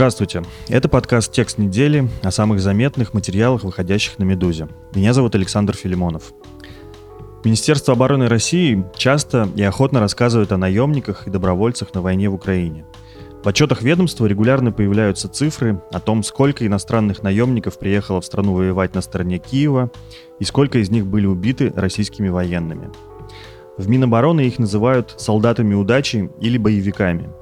Здравствуйте. Это подкаст «Текст недели» о самых заметных материалах, выходящих на «Медузе». Меня зовут Александр Филимонов. Министерство обороны России часто и охотно рассказывает о наемниках и добровольцах на войне в Украине. В отчетах ведомства регулярно появляются цифры о том, сколько иностранных наемников приехало в страну воевать на стороне Киева и сколько из них были убиты российскими военными. В Минобороны их называют солдатами удачи или боевиками –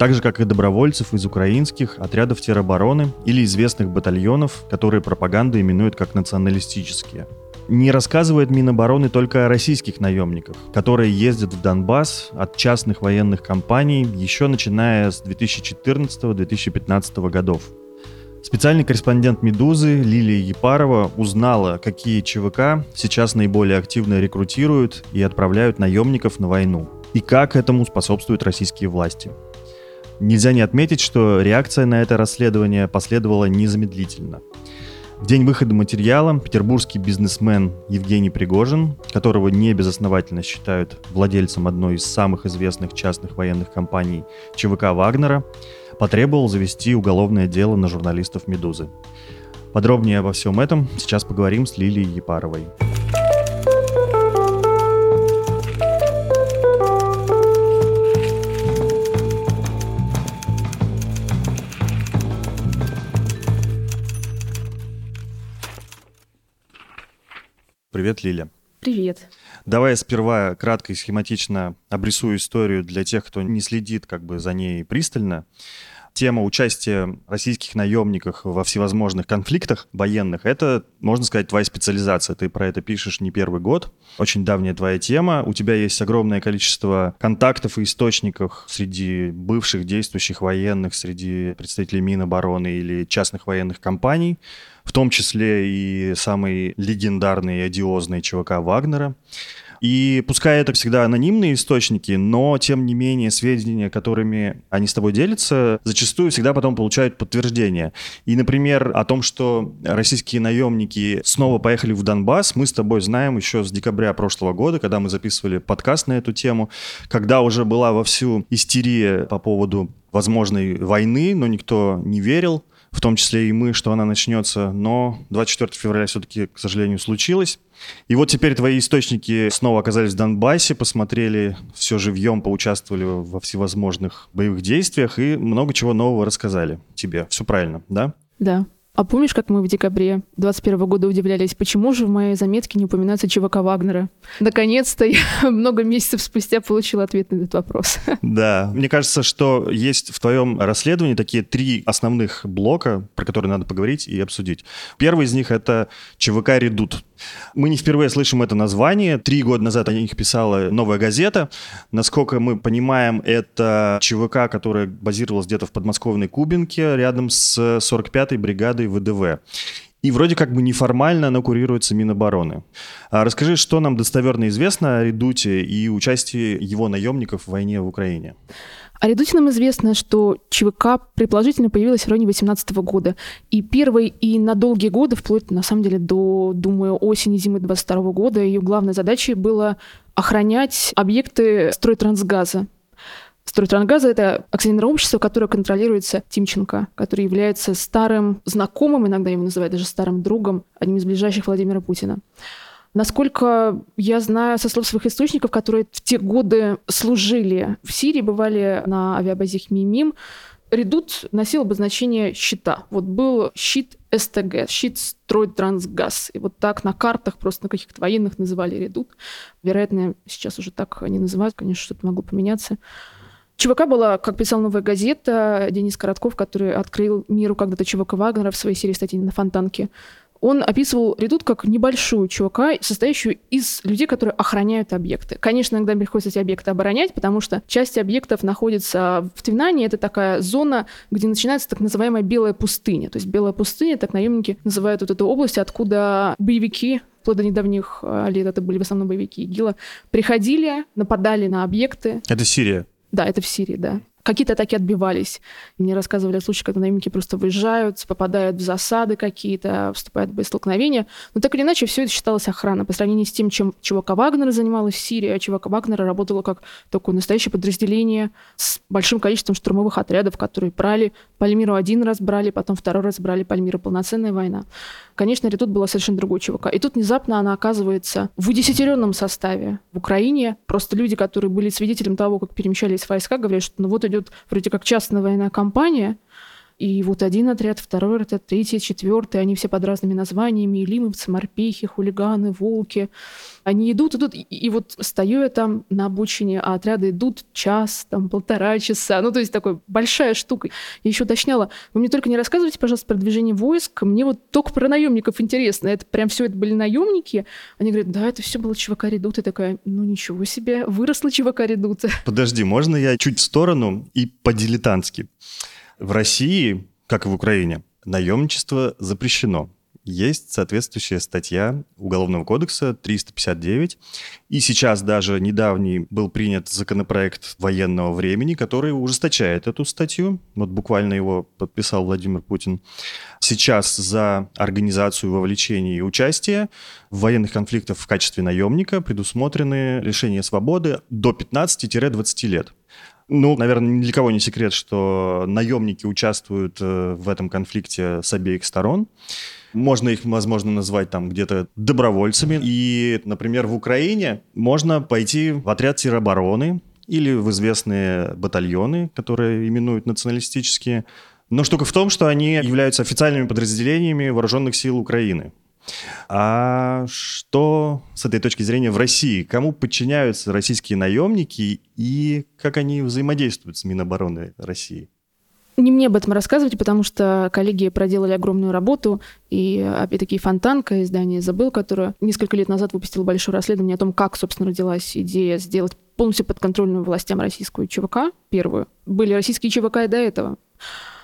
так же, как и добровольцев из украинских отрядов теробороны или известных батальонов, которые пропаганда именует как националистические. Не рассказывает Минобороны только о российских наемниках, которые ездят в Донбасс от частных военных компаний еще начиная с 2014-2015 годов. Специальный корреспондент «Медузы» Лилия Епарова узнала, какие ЧВК сейчас наиболее активно рекрутируют и отправляют наемников на войну, и как этому способствуют российские власти. Нельзя не отметить, что реакция на это расследование последовала незамедлительно. В день выхода материала петербургский бизнесмен Евгений Пригожин, которого не безосновательно считают владельцем одной из самых известных частных военных компаний ЧВК «Вагнера», потребовал завести уголовное дело на журналистов «Медузы». Подробнее обо всем этом сейчас поговорим с Лилией Епаровой. Привет, Лиля. Привет. Давай я сперва кратко и схематично обрисую историю для тех, кто не следит как бы за ней пристально. Тема участия российских наемников во всевозможных конфликтах военных – это, можно сказать, твоя специализация. Ты про это пишешь не первый год. Очень давняя твоя тема. У тебя есть огромное количество контактов и источников среди бывших действующих военных, среди представителей Минобороны или частных военных компаний в том числе и самый легендарный и одиозный ЧВК Вагнера. И пускай это всегда анонимные источники, но тем не менее сведения, которыми они с тобой делятся, зачастую всегда потом получают подтверждение. И, например, о том, что российские наемники снова поехали в Донбасс, мы с тобой знаем еще с декабря прошлого года, когда мы записывали подкаст на эту тему, когда уже была вовсю истерия по поводу возможной войны, но никто не верил в том числе и мы, что она начнется, но 24 февраля все-таки, к сожалению, случилось. И вот теперь твои источники снова оказались в Донбассе, посмотрели все живьем, поучаствовали во всевозможных боевых действиях и много чего нового рассказали тебе. Все правильно, да? Да. А помнишь, как мы в декабре 21 года удивлялись, почему же в моей заметке не упоминается ЧВК Вагнера? Наконец-то я много месяцев спустя получила ответ на этот вопрос. Да, мне кажется, что есть в твоем расследовании такие три основных блока, про которые надо поговорить и обсудить. Первый из них — это ЧВК «Редут». Мы не впервые слышим это название. Три года назад о них писала «Новая газета». Насколько мы понимаем, это ЧВК, которая базировалась где-то в подмосковной Кубинке, рядом с 45-й бригадой ВДВ. И вроде как бы неформально она курируется Минобороны. А расскажи, что нам достоверно известно о Редуте и участии его наемников в войне в Украине? О Редуте нам известно, что ЧВК предположительно появилась в районе 2018 года. И первый и на долгие годы, вплоть, на самом деле, до, думаю, осени-зимы 22 года, ее главной задачей было охранять объекты стройтрансгаза. Стройтрансгаза — это акционерное общество, которое контролируется Тимченко, который является старым знакомым, иногда его называют даже старым другом, одним из ближайших Владимира Путина. Насколько я знаю со слов своих источников, которые в те годы служили в Сирии, бывали на авиабазе Хмимим, Редут носил обозначение щита. Вот был щит СТГ, щит Стройтрансгаз. И вот так на картах, просто на каких-то военных называли Редут. Вероятно, сейчас уже так они называют, конечно, что-то могло поменяться. ЧВК была, как писал «Новая газета», Денис Коротков, который открыл миру когда-то ЧВК Вагнера в своей серии статей на Фонтанке. Он описывал редут как небольшую чувака, состоящую из людей, которые охраняют объекты. Конечно, иногда приходится эти объекты оборонять, потому что часть объектов находится в Твинане. Это такая зона, где начинается так называемая белая пустыня. То есть белая пустыня, так наемники называют вот эту область, откуда боевики вплоть до недавних э, лет это были в основном боевики ИГИЛа, приходили, нападали на объекты. Это Сирия? Да, это в Сирии, да. Какие-то атаки отбивались. Мне рассказывали о случаях, когда наемники просто выезжают, попадают в засады какие-то, вступают в боестолкновения. Но так или иначе, все это считалось охраной по сравнению с тем, чем ЧВК Вагнера занималась в Сирии. А ЧВК Вагнера работала как такое настоящее подразделение с большим количеством штурмовых отрядов, которые брали Пальмиру один раз брали, потом второй раз брали Пальмиру. Полноценная война. Конечно, Редут была совершенно другой ЧВК. И тут внезапно она оказывается в удесятеренном составе в Украине. Просто люди, которые были свидетелем того, как перемещались войска, говорят, что ну вот идет вроде как частная военная кампания, и вот один отряд, второй отряд, третий, четвертый, они все под разными названиями, и лимовцы, морпехи, хулиганы, волки. Они идут, идут, и, и вот стою я там на обочине, а отряды идут час, там полтора часа. Ну, то есть такой большая штука. Я еще уточняла, вы мне только не рассказывайте, пожалуйста, про движение войск, мне вот только про наемников интересно. Это прям все это были наемники. Они говорят, да, это все было ЧВК Редут. И такая, ну ничего себе, выросла ЧВК Редут. Подожди, можно я чуть в сторону и по-дилетантски? В России, как и в Украине, наемничество запрещено. Есть соответствующая статья Уголовного кодекса 359. И сейчас даже недавний был принят законопроект военного времени, который ужесточает эту статью. Вот буквально его подписал Владимир Путин. Сейчас за организацию, вовлечение и участие в военных конфликтах в качестве наемника предусмотрены лишение свободы до 15-20 лет. Ну, наверное, ни для кого не секрет, что наемники участвуют э, в этом конфликте с обеих сторон. Можно их, возможно, назвать там где-то добровольцами. И, например, в Украине можно пойти в отряд теробороны или в известные батальоны, которые именуют националистические. Но штука в том, что они являются официальными подразделениями вооруженных сил Украины. А что с этой точки зрения в России? Кому подчиняются российские наемники и как они взаимодействуют с Минобороны России? Не мне об этом рассказывать, потому что коллеги проделали огромную работу, и, опять-таки, Фонтанка, издание «Забыл», которое несколько лет назад выпустило большое расследование о том, как, собственно, родилась идея сделать полностью подконтрольную властям российскую ЧВК, первую. Были российские ЧВК и до этого.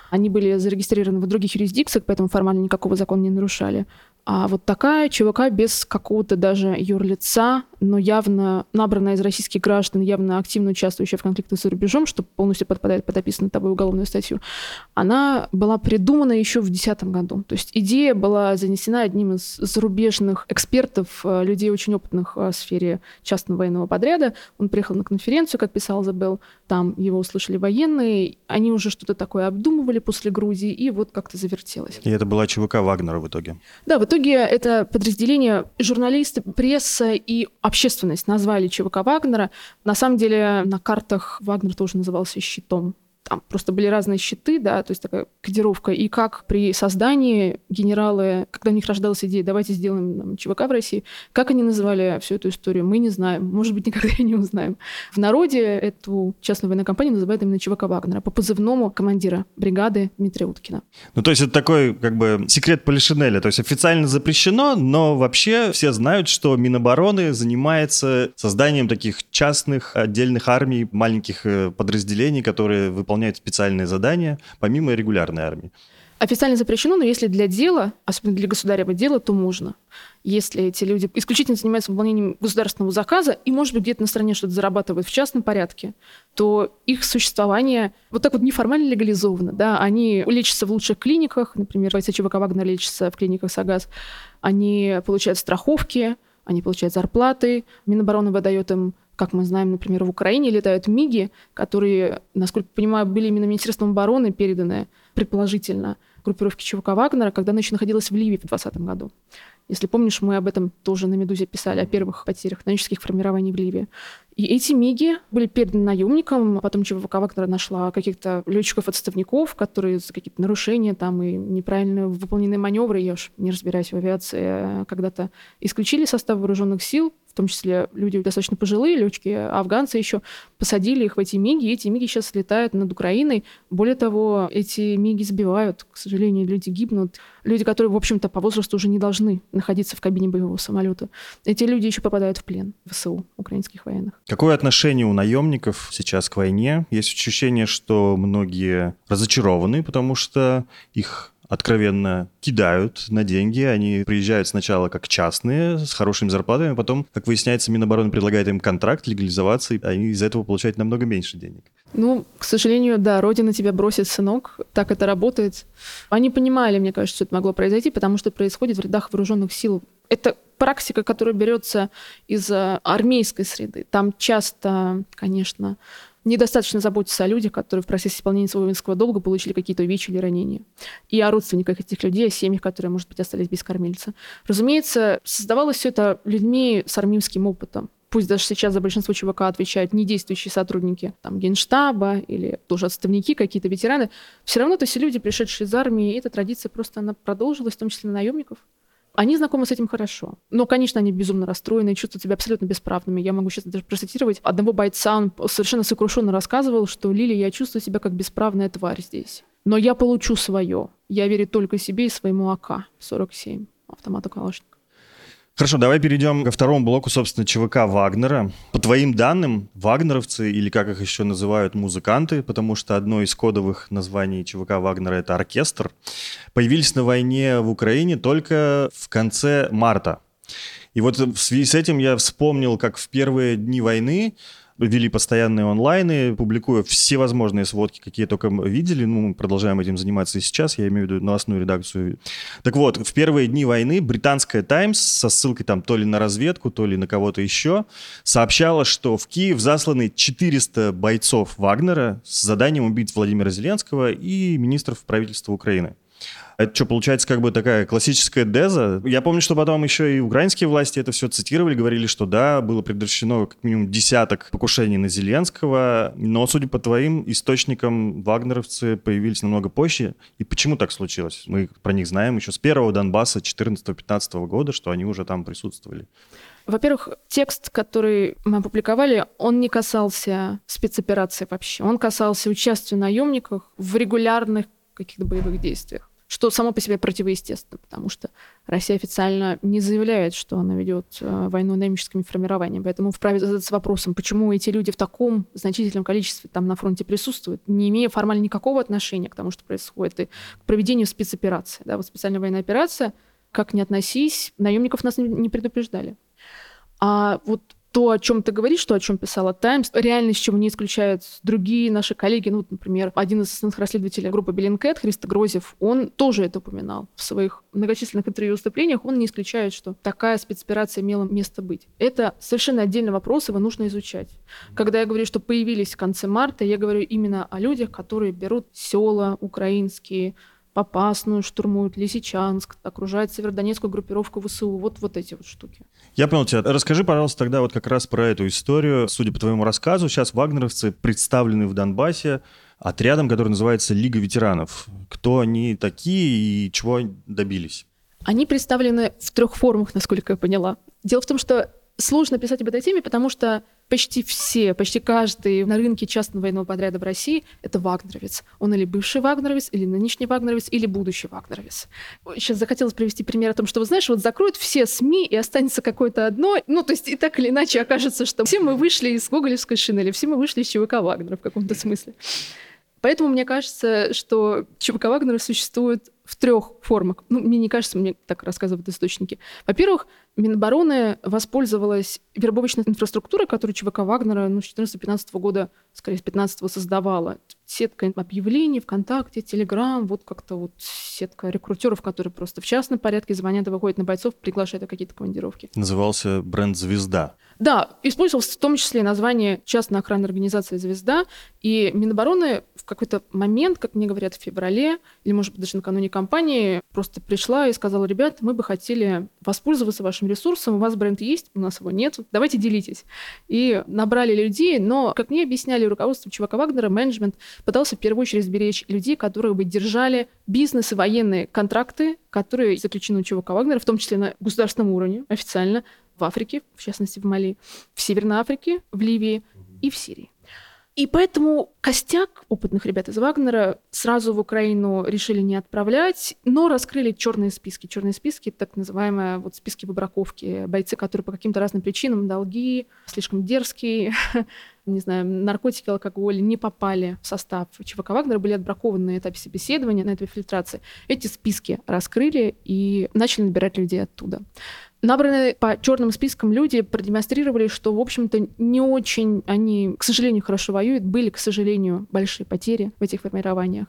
Они были зарегистрированы в других юрисдикциях, поэтому формально никакого закона не нарушали. А вот такая ЧВК без какого-то даже юрлица, но явно набранная из российских граждан, явно активно участвующая в конфликтах за рубежом, что полностью подпадает под описанную тобой уголовную статью, она была придумана еще в 2010 году. То есть идея была занесена одним из зарубежных экспертов, э, людей очень опытных э, в сфере частного военного подряда. Он приехал на конференцию, как писал Забел, там его услышали военные, они уже что-то такое обдумывали после Грузии, и вот как-то завертелось. И это была ЧВК Вагнера в итоге? Да, в итоге итоге это подразделение журналисты, пресса и общественность назвали ЧВК Вагнера. На самом деле на картах Вагнер тоже назывался щитом там просто были разные щиты, да, то есть такая кодировка, и как при создании генералы, когда у них рождалась идея, давайте сделаем там, ЧВК в России, как они называли всю эту историю, мы не знаем, может быть, никогда и не узнаем. В народе эту частную военную компанию называют именно ЧВК Вагнера, по позывному командира бригады Дмитрия Уткина. Ну, то есть это такой, как бы, секрет Полишинеля, то есть официально запрещено, но вообще все знают, что Минобороны занимается созданием таких частных отдельных армий, маленьких э, подразделений, которые выполняют выполняют специальные задания, помимо регулярной армии. Официально запрещено, но если для дела, особенно для государева дела, то можно. Если эти люди исключительно занимаются выполнением государственного заказа и, может быть, где-то на стороне что-то зарабатывают в частном порядке, то их существование вот так вот неформально легализовано. Да? Они лечатся в лучших клиниках, например, бойцы ЧВК Вагнер лечатся в клиниках САГАС, они получают страховки, они получают зарплаты, Минобороны выдает им как мы знаем, например, в Украине летают МИГи, которые, насколько понимаю, были именно Министерством обороны переданы, предположительно, группировке ЧВК Вагнера, когда она еще находилась в Ливии в 2020 году. Если помнишь, мы об этом тоже на «Медузе» писали, о первых потерях наемнических формирований в Ливии. И эти МИГи были переданы наемникам, потом ЧВК Вагнера нашла каких-то летчиков-отставников, которые за какие-то нарушения там и неправильно выполненные маневры, я уж не разбираюсь в авиации, когда-то исключили состав вооруженных сил, том числе люди достаточно пожилые, летчики, афганцы еще, посадили их в эти МИГи, и эти МИГи сейчас летают над Украиной. Более того, эти МИГи сбивают, к сожалению, люди гибнут. Люди, которые, в общем-то, по возрасту уже не должны находиться в кабине боевого самолета. Эти люди еще попадают в плен в ВСУ, украинских военных. Какое отношение у наемников сейчас к войне? Есть ощущение, что многие разочарованы, потому что их откровенно кидают на деньги. Они приезжают сначала как частные, с хорошими зарплатами, а потом, как выясняется, Минобороны предлагает им контракт, легализоваться, и они из-за этого получают намного меньше денег. Ну, к сожалению, да, Родина тебя бросит, сынок. Так это работает. Они понимали, мне кажется, что это могло произойти, потому что происходит в рядах вооруженных сил. Это практика, которая берется из армейской среды. Там часто, конечно, недостаточно заботиться о людях, которые в процессе исполнения своего воинского долга получили какие-то увечья или ранения. И о родственниках этих людей, о семьях, которые, может быть, остались без кормильца. Разумеется, создавалось все это людьми с армейским опытом. Пусть даже сейчас за большинство ЧВК отвечают не действующие сотрудники там, генштаба или тоже отставники, какие-то ветераны, все равно это все люди, пришедшие из армии, эта традиция просто она продолжилась, в том числе на наемников. Они знакомы с этим хорошо. Но, конечно, они безумно расстроены и чувствуют себя абсолютно бесправными. Я могу сейчас даже процитировать одного бойца. Он совершенно сокрушенно рассказывал, что «Лили, я чувствую себя как бесправная тварь здесь. Но я получу свое. Я верю только себе и своему АК-47, автомату Калашникова. Хорошо, давай перейдем ко второму блоку, собственно, ЧВК Вагнера. По твоим данным, вагнеровцы, или как их еще называют, музыканты, потому что одно из кодовых названий ЧВК Вагнера — это оркестр, появились на войне в Украине только в конце марта. И вот в связи с этим я вспомнил, как в первые дни войны вели постоянные онлайны, публикуя все возможные сводки, какие только видели. Ну, мы продолжаем этим заниматься и сейчас, я имею в виду новостную редакцию. Так вот, в первые дни войны британская «Таймс» со ссылкой там то ли на разведку, то ли на кого-то еще сообщала, что в Киев засланы 400 бойцов Вагнера с заданием убить Владимира Зеленского и министров правительства Украины. Это что, получается как бы такая классическая деза? Я помню, что потом еще и украинские власти это все цитировали, говорили, что да, было предотвращено как минимум десяток покушений на Зеленского, но, судя по твоим источникам, вагнеровцы появились намного позже. И почему так случилось? Мы про них знаем еще с первого Донбасса 14-15 года, что они уже там присутствовали. Во-первых, текст, который мы опубликовали, он не касался спецоперации вообще. Он касался участия наемников в регулярных каких-то боевых действиях что само по себе противоестественно, потому что Россия официально не заявляет, что она ведет э, войну наемническими формированиями. Поэтому вправе задаться вопросом, почему эти люди в таком значительном количестве там на фронте присутствуют, не имея формально никакого отношения к тому, что происходит, и к проведению спецоперации. Да, вот специальная военная операция, как ни относись, наемников нас не предупреждали. А вот то, о чем ты говоришь, то, о чем писала Таймс, реальность, чего не исключают другие наши коллеги. Ну, например, один из основных расследователей группы Беллинкет, Христо Грозев, он тоже это упоминал в своих многочисленных интервью и выступлениях. Он не исключает, что такая спецоперация имела место быть. Это совершенно отдельный вопрос, его нужно изучать. Когда я говорю, что появились в конце марта, я говорю именно о людях, которые берут села украинские, Попасную штурмуют, Лисичанск, окружает северодонецкую группировку ВСУ. Вот, вот эти вот штуки. Я понял тебя. Расскажи, пожалуйста, тогда вот как раз про эту историю. Судя по твоему рассказу, сейчас вагнеровцы представлены в Донбассе отрядом, который называется Лига ветеранов. Кто они такие и чего добились? Они представлены в трех формах, насколько я поняла. Дело в том, что сложно писать об этой теме, потому что почти все, почти каждый на рынке частного военного подряда в России – это вагнеровец. Он или бывший вагнеровец, или нынешний вагнеровец, или будущий вагнеровец. Сейчас захотелось привести пример о том, что, вы знаешь, вот закроют все СМИ, и останется какое-то одно. Ну, то есть и так или иначе окажется, что все мы вышли из Гоголевской шинели, все мы вышли из ЧВК Вагнера в каком-то смысле. Поэтому мне кажется, что ЧВК Вагнера существует в трех формах. Ну, мне не кажется, мне так рассказывают источники. Во-первых, Минобороны воспользовалась вербовочной инфраструктурой, которую ЧВК Вагнера ну, с 2014-2015 года, скорее, с 2015 создавала. Сетка объявлений ВКонтакте, Телеграм, вот как-то вот сетка рекрутеров, которые просто в частном порядке звонят и выходят на бойцов, приглашают на какие-то командировки. Назывался бренд «Звезда». Да, использовался в том числе название частной охранной организации «Звезда», и Минобороны в какой-то момент, как мне говорят, в феврале, или, может быть, даже накануне кампании, просто пришла и сказала, ребят, мы бы хотели воспользоваться вашим ресурсом, у вас бренд есть, у нас его нет, давайте делитесь. И набрали людей, но, как мне объясняли руководство Чувака Вагнера, менеджмент пытался в первую очередь сберечь людей, которые бы держали бизнес и военные контракты, которые заключены у ЧВК Вагнера, в том числе на государственном уровне, официально, в Африке, в частности в Мали, в Северной Африке, в Ливии и в Сирии. И поэтому костяк опытных ребят из Вагнера сразу в Украину решили не отправлять, но раскрыли черные списки. Черные списки, так называемые вот списки выбраковки. Бойцы, которые по каким-то разным причинам, долги, слишком дерзкие, не знаю, наркотики, алкоголь не попали в состав ЧВК Вагнера, были отбракованы на этапе собеседования, на этапе фильтрации. Эти списки раскрыли и начали набирать людей оттуда. Набранные по черным спискам люди продемонстрировали, что, в общем-то, не очень они, к сожалению, хорошо воюют. Были, к сожалению, большие потери в этих формированиях.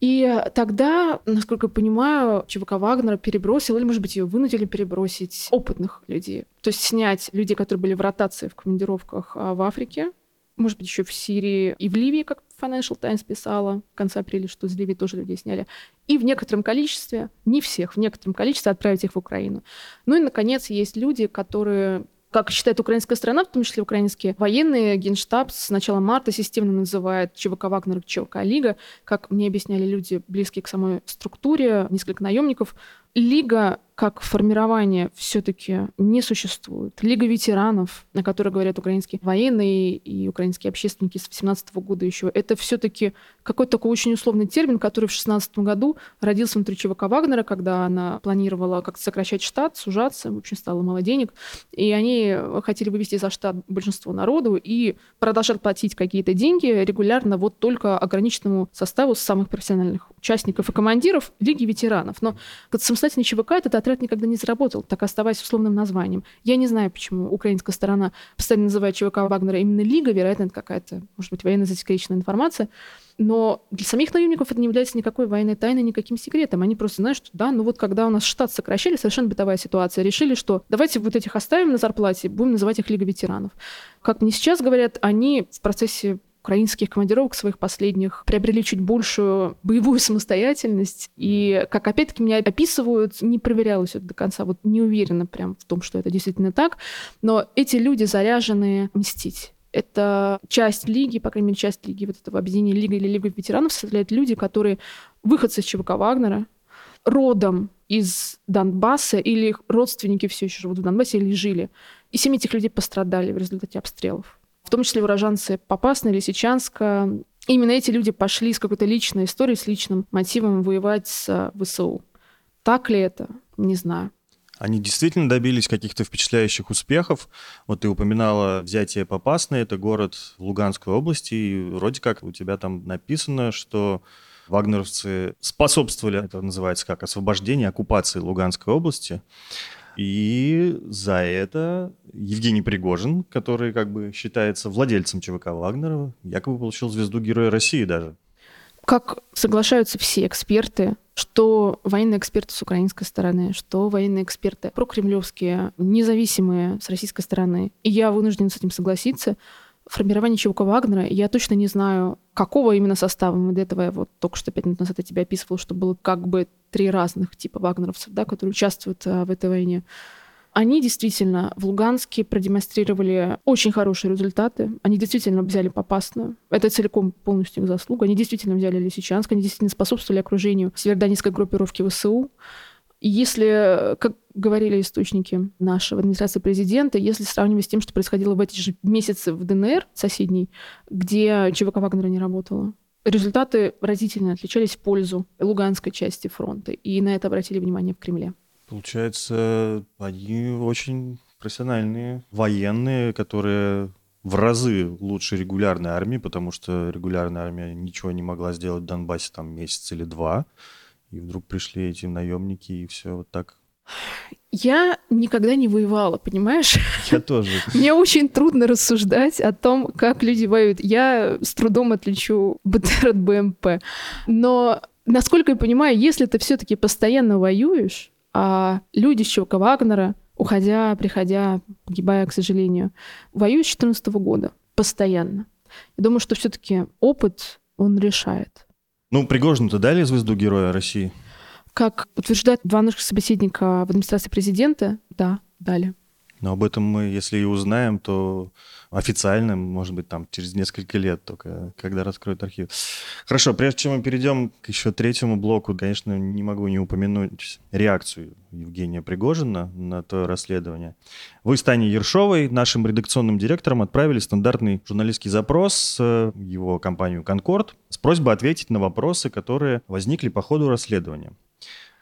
И тогда, насколько я понимаю, ЧВК Вагнера перебросил, или, может быть, ее вынудили перебросить опытных людей. То есть снять людей, которые были в ротации в командировках а, в Африке, может быть, еще в Сирии и в Ливии, как Financial Times писала в конце апреля, что из Ливии тоже людей сняли. И в некотором количестве, не всех, в некотором количестве отправить их в Украину. Ну и, наконец, есть люди, которые как считает украинская страна, в том числе украинские военные, генштаб с начала марта системно называет ЧВК Вагнер ЧВК Лига. Как мне объясняли люди, близкие к самой структуре, несколько наемников, Лига как формирование все-таки не существует. Лига ветеранов, на которой говорят украинские военные и украинские общественники с 18 года еще, это все-таки какой-то такой очень условный термин, который в 16 году родился внутри ЧВК Вагнера, когда она планировала как-то сокращать штат, сужаться, в общем, стало мало денег, и они хотели вывести за штат большинство народу и продолжать платить какие-то деньги регулярно вот только ограниченному составу самых профессиональных участников и командиров Лиги ветеранов. Но самостоятельный ЧВК этот отряд никогда не заработал, так оставаясь условным названием. Я не знаю, почему украинская сторона постоянно называет ЧВК Вагнера именно Лига, вероятно, это какая-то, может быть, военно засекреченная информация. Но для самих наемников это не является никакой военной тайной, никаким секретом. Они просто знают, что да, ну вот когда у нас штат сокращали, совершенно бытовая ситуация, решили, что давайте вот этих оставим на зарплате, будем называть их Лига ветеранов. Как мне сейчас говорят, они в процессе украинских командировок своих последних приобрели чуть большую боевую самостоятельность. И, как опять-таки меня описывают, не проверялось это до конца, вот не уверена прям в том, что это действительно так, но эти люди заряжены мстить. Это часть лиги, по крайней мере, часть лиги, вот этого объединения Лига или Лига ветеранов составляют люди, которые выходцы из ЧВК Вагнера, родом из Донбасса, или их родственники все еще живут в Донбассе или жили. И семьи этих людей пострадали в результате обстрелов в том числе уроженцы Попасна, Лисичанска. Именно эти люди пошли с какой-то личной историей, с личным мотивом воевать с ВСУ. Так ли это? Не знаю. Они действительно добились каких-то впечатляющих успехов. Вот ты упоминала взятие Попасны, это город в Луганской области, и вроде как у тебя там написано, что вагнеровцы способствовали, это называется как, освобождение, оккупации Луганской области. И за это Евгений Пригожин, который как бы считается владельцем ЧВК Вагнера, якобы получил звезду Героя России даже. Как соглашаются все эксперты, что военные эксперты с украинской стороны, что военные эксперты прокремлевские, независимые с российской стороны. И я вынуждена с этим согласиться. Формирование ЧВК Вагнера, я точно не знаю, какого именно состава. Мы до этого я вот только что пять минут назад я тебе описывала, что было как бы три разных типа вагнеровцев, да, которые участвуют а, в этой войне. Они действительно в Луганске продемонстрировали очень хорошие результаты. Они действительно взяли Попасную. Это целиком полностью их заслуга. Они действительно взяли Лисичанск. Они действительно способствовали окружению северодонецкой группировки ВСУ. Если, как говорили источники нашего администрации президента, если сравнивать с тем, что происходило в эти же месяцы в ДНР соседней, где ЧВК Вагнера не работала, результаты разительно отличались в пользу луганской части фронта. И на это обратили внимание в Кремле. Получается, они очень профессиональные военные, которые в разы лучше регулярной армии, потому что регулярная армия ничего не могла сделать в Донбассе там месяц или два. И вдруг пришли эти наемники, и все вот так я никогда не воевала, понимаешь? Я тоже. Мне очень трудно рассуждать о том, как люди воюют. Я с трудом отличу БТР от БМП. Но, насколько я понимаю, если ты все таки постоянно воюешь, а люди с Чувака Вагнера, уходя, приходя, погибая, к сожалению, воюют с 2014 года постоянно. Я думаю, что все таки опыт, он решает. Ну, Пригожину-то дали звезду Героя России? Как утверждают два наших собеседника в администрации президента, да, дали. Но об этом мы, если и узнаем, то официально, может быть, там через несколько лет только, когда раскроют архив. Хорошо, прежде чем мы перейдем к еще третьему блоку, конечно, не могу не упомянуть реакцию Евгения Пригожина на то расследование. Вы с Таней Ершовой, нашим редакционным директором, отправили стандартный журналистский запрос в его компанию «Конкорд» с просьбой ответить на вопросы, которые возникли по ходу расследования.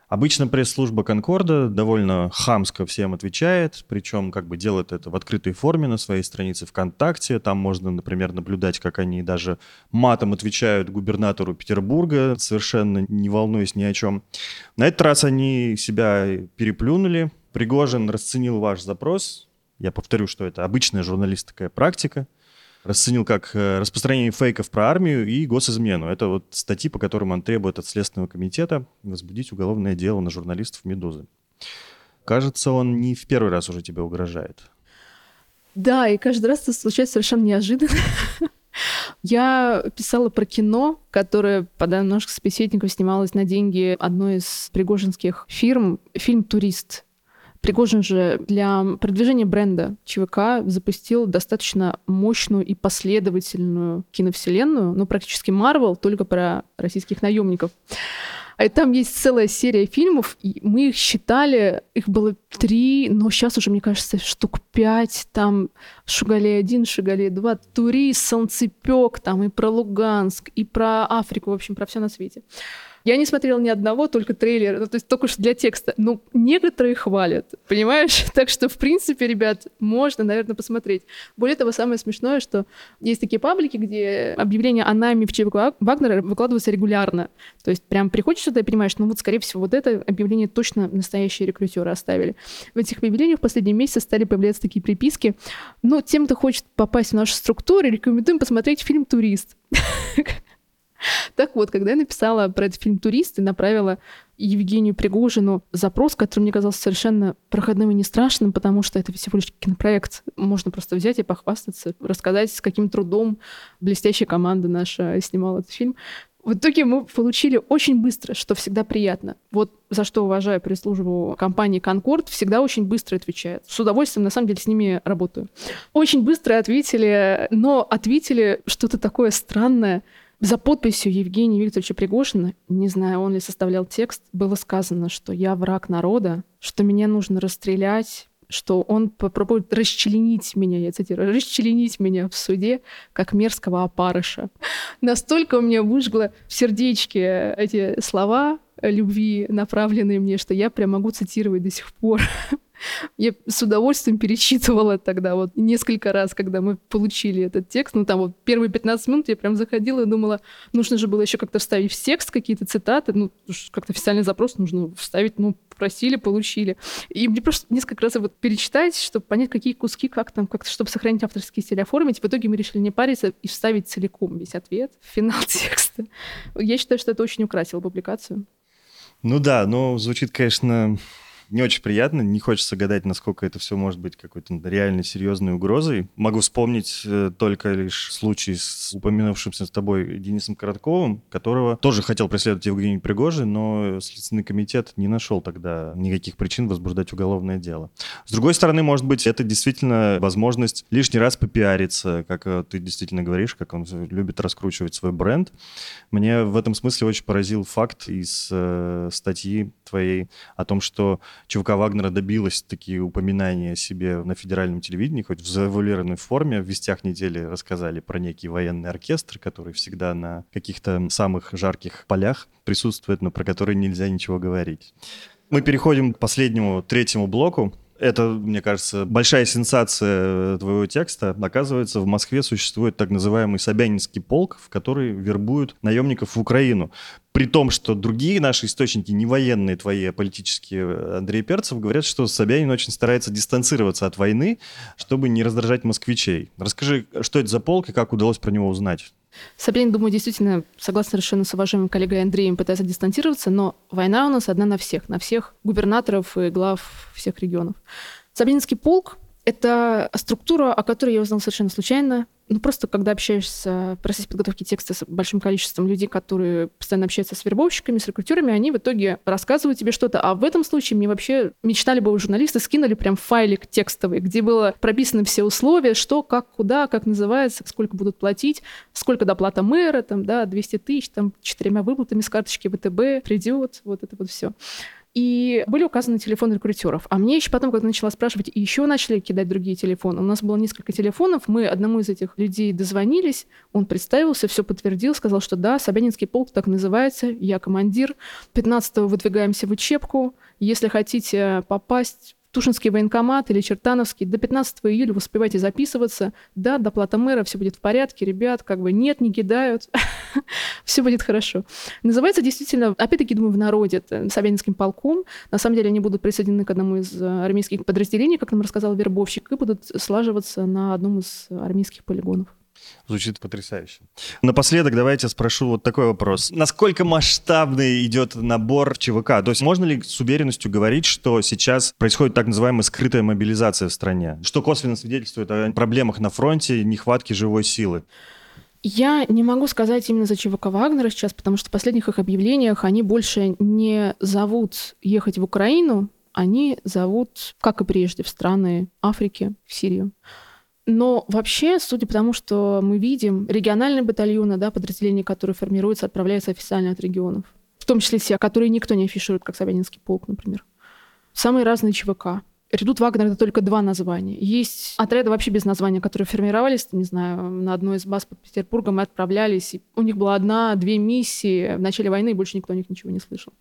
Обычно пресс-служба Конкорда довольно хамско всем отвечает, причем как бы делает это в открытой форме на своей странице ВКонтакте. Там можно, например, наблюдать, как они даже матом отвечают губернатору Петербурга, совершенно не волнуясь ни о чем. На этот раз они себя переплюнули. Пригожин расценил ваш запрос. Я повторю, что это обычная журналистская практика – расценил как э, распространение фейков про армию и госизмену. Это вот статьи, по которым он требует от Следственного комитета возбудить уголовное дело на журналистов «Медузы». Кажется, он не в первый раз уже тебе угрожает. Да, и каждый раз это случается совершенно неожиданно. Я писала про кино, которое, по данным наших собеседников, снималось на деньги одной из пригожинских фирм. Фильм «Турист». Пригожин же для продвижения бренда ЧВК запустил достаточно мощную и последовательную киновселенную, ну, практически Марвел, только про российских наемников. А там есть целая серия фильмов, и мы их считали, их было три, но сейчас уже, мне кажется, штук пять. Там Шугалей один, Шугалей два, Турист, Солнцепек, там и про Луганск, и про Африку, в общем, про все на свете. Я не смотрела ни одного, только трейлер, ну, то есть только что для текста. Но некоторые хвалят, понимаешь? Так что, в принципе, ребят, можно, наверное, посмотреть. Более того, самое смешное, что есть такие паблики, где объявления о найме в ЧВК Вагнера выкладываются регулярно. То есть прям приходишь сюда и понимаешь, ну вот, скорее всего, вот это объявление точно настоящие рекрутеры оставили. В этих объявлениях в последние месяцы стали появляться такие приписки. Ну, тем, кто хочет попасть в нашу структуру, рекомендуем посмотреть фильм «Турист». Так вот, когда я написала про этот фильм «Турист» и направила Евгению Пригожину запрос, который мне казался совершенно проходным и не страшным, потому что это всего лишь кинопроект. Можно просто взять и похвастаться, рассказать, с каким трудом блестящая команда наша снимала этот фильм. В итоге мы получили очень быстро, что всегда приятно. Вот за что уважаю пресс-службу компании «Конкорд», всегда очень быстро отвечает. С удовольствием, на самом деле, с ними работаю. Очень быстро ответили, но ответили что-то такое странное, за подписью Евгения Викторовича Пригожина, не знаю, он ли составлял текст, было сказано, что я враг народа, что меня нужно расстрелять, что он попробует расчленить меня, я цитирую, расчленить меня в суде, как мерзкого опарыша. Настолько у меня выжгло в сердечке эти слова любви, направленные мне, что я прям могу цитировать до сих пор. Я с удовольствием перечитывала тогда вот несколько раз, когда мы получили этот текст. Ну, там вот первые 15 минут я прям заходила и думала, нужно же было еще как-то вставить в текст какие-то цитаты, ну, как-то официальный запрос нужно вставить, ну, просили, получили. И мне просто несколько раз вот перечитать, чтобы понять, какие куски, как там, как чтобы сохранить авторский стиль оформить. В итоге мы решили не париться и вставить целиком весь ответ в финал текста. Я считаю, что это очень украсило публикацию. Ну да, но звучит, конечно, не очень приятно. Не хочется гадать, насколько это все может быть какой-то реально серьезной угрозой. Могу вспомнить э, только лишь случай с упомянувшимся с тобой Денисом Коротковым, которого тоже хотел преследовать Евгений Пригожин, но Следственный комитет не нашел тогда никаких причин возбуждать уголовное дело. С другой стороны, может быть, это действительно возможность лишний раз попиариться, как э, ты действительно говоришь, как он любит раскручивать свой бренд. Мне в этом смысле очень поразил факт из э, статьи твоей о том, что ЧВК Вагнера добилась такие упоминания о себе на федеральном телевидении, хоть в завуалированной форме. В «Вестях недели» рассказали про некий военный оркестр, который всегда на каких-то самых жарких полях присутствует, но про который нельзя ничего говорить. Мы переходим к последнему, третьему блоку. Это, мне кажется, большая сенсация твоего текста. Оказывается, в Москве существует так называемый Собянинский полк, в который вербуют наемников в Украину. При том, что другие наши источники, не военные твои, а политические, Андрей Перцев, говорят, что Собянин очень старается дистанцироваться от войны, чтобы не раздражать москвичей. Расскажи, что это за полк и как удалось про него узнать? Собянин, думаю, действительно, согласно совершенно с уважаемым коллегой Андреем, пытается дистанцироваться, но война у нас одна на всех, на всех губернаторов и глав всех регионов. Собянинский полк Это структура, о которой я узнала совершенно случайно. Ну, просто когда общаешься в процессе подготовки текста с большим количеством людей, которые постоянно общаются с вербовщиками, с рекрутерами, они в итоге рассказывают тебе что-то. А в этом случае мне вообще мечтали бы журналисты, скинули прям файлик текстовый, где было прописаны все условия, что, как, куда, как называется, сколько будут платить, сколько доплата мэра, там, да, 200 тысяч, там, четырьмя выплатами с карточки ВТБ придет, вот это вот все и были указаны телефоны рекрутеров. А мне еще потом, когда начала спрашивать, еще начали кидать другие телефоны. У нас было несколько телефонов, мы одному из этих людей дозвонились, он представился, все подтвердил, сказал, что да, Собянинский полк так называется, я командир. 15-го выдвигаемся в учебку. Если хотите попасть Тушинский военкомат или Чертановский. До 15 июля вы успевайте записываться. Да, доплата мэра, все будет в порядке, ребят, как бы нет, не кидают. все будет хорошо. Называется действительно, опять-таки, думаю, в народе, Собянинским полком. На самом деле они будут присоединены к одному из э, армейских подразделений, как нам рассказал вербовщик, и будут слаживаться на одном из армейских полигонов. Звучит потрясающе. Напоследок давайте спрошу вот такой вопрос. Насколько масштабный идет набор ЧВК? То есть можно ли с уверенностью говорить, что сейчас происходит так называемая скрытая мобилизация в стране? Что косвенно свидетельствует о проблемах на фронте, нехватке живой силы? Я не могу сказать именно за ЧВК Вагнера сейчас, потому что в последних их объявлениях они больше не зовут ехать в Украину, они зовут, как и прежде, в страны Африки, в Сирию. Но вообще, судя по тому, что мы видим, региональные батальоны, да, подразделения, которые формируются, отправляются официально от регионов. В том числе те, которые никто не афиширует, как Собянинский полк, например. Самые разные ЧВК. Редут Вагнер — это только два названия. Есть отряды вообще без названия, которые формировались, не знаю, на одной из баз под Петербургом мы отправлялись. И у них была одна-две миссии в начале войны, и больше никто о них ничего не слышал.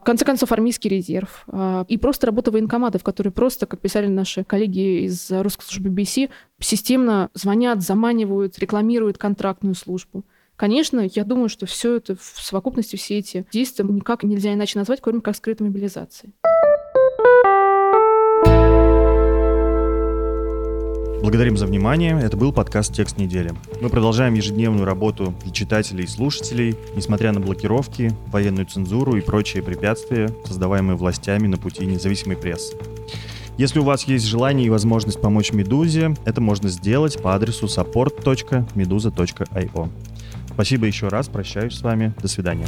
В конце концов, армейский резерв. А, и просто работа военкоматов, которые просто, как писали наши коллеги из русской службы BBC, системно звонят, заманивают, рекламируют контрактную службу. Конечно, я думаю, что все это в совокупности, все эти действия никак нельзя иначе назвать, кроме как скрытой мобилизацией. Благодарим за внимание. Это был подкаст «Текст недели». Мы продолжаем ежедневную работу для читателей и слушателей, несмотря на блокировки, военную цензуру и прочие препятствия, создаваемые властями на пути независимой прессы. Если у вас есть желание и возможность помочь «Медузе», это можно сделать по адресу support.meduza.io. Спасибо еще раз, прощаюсь с вами, до свидания.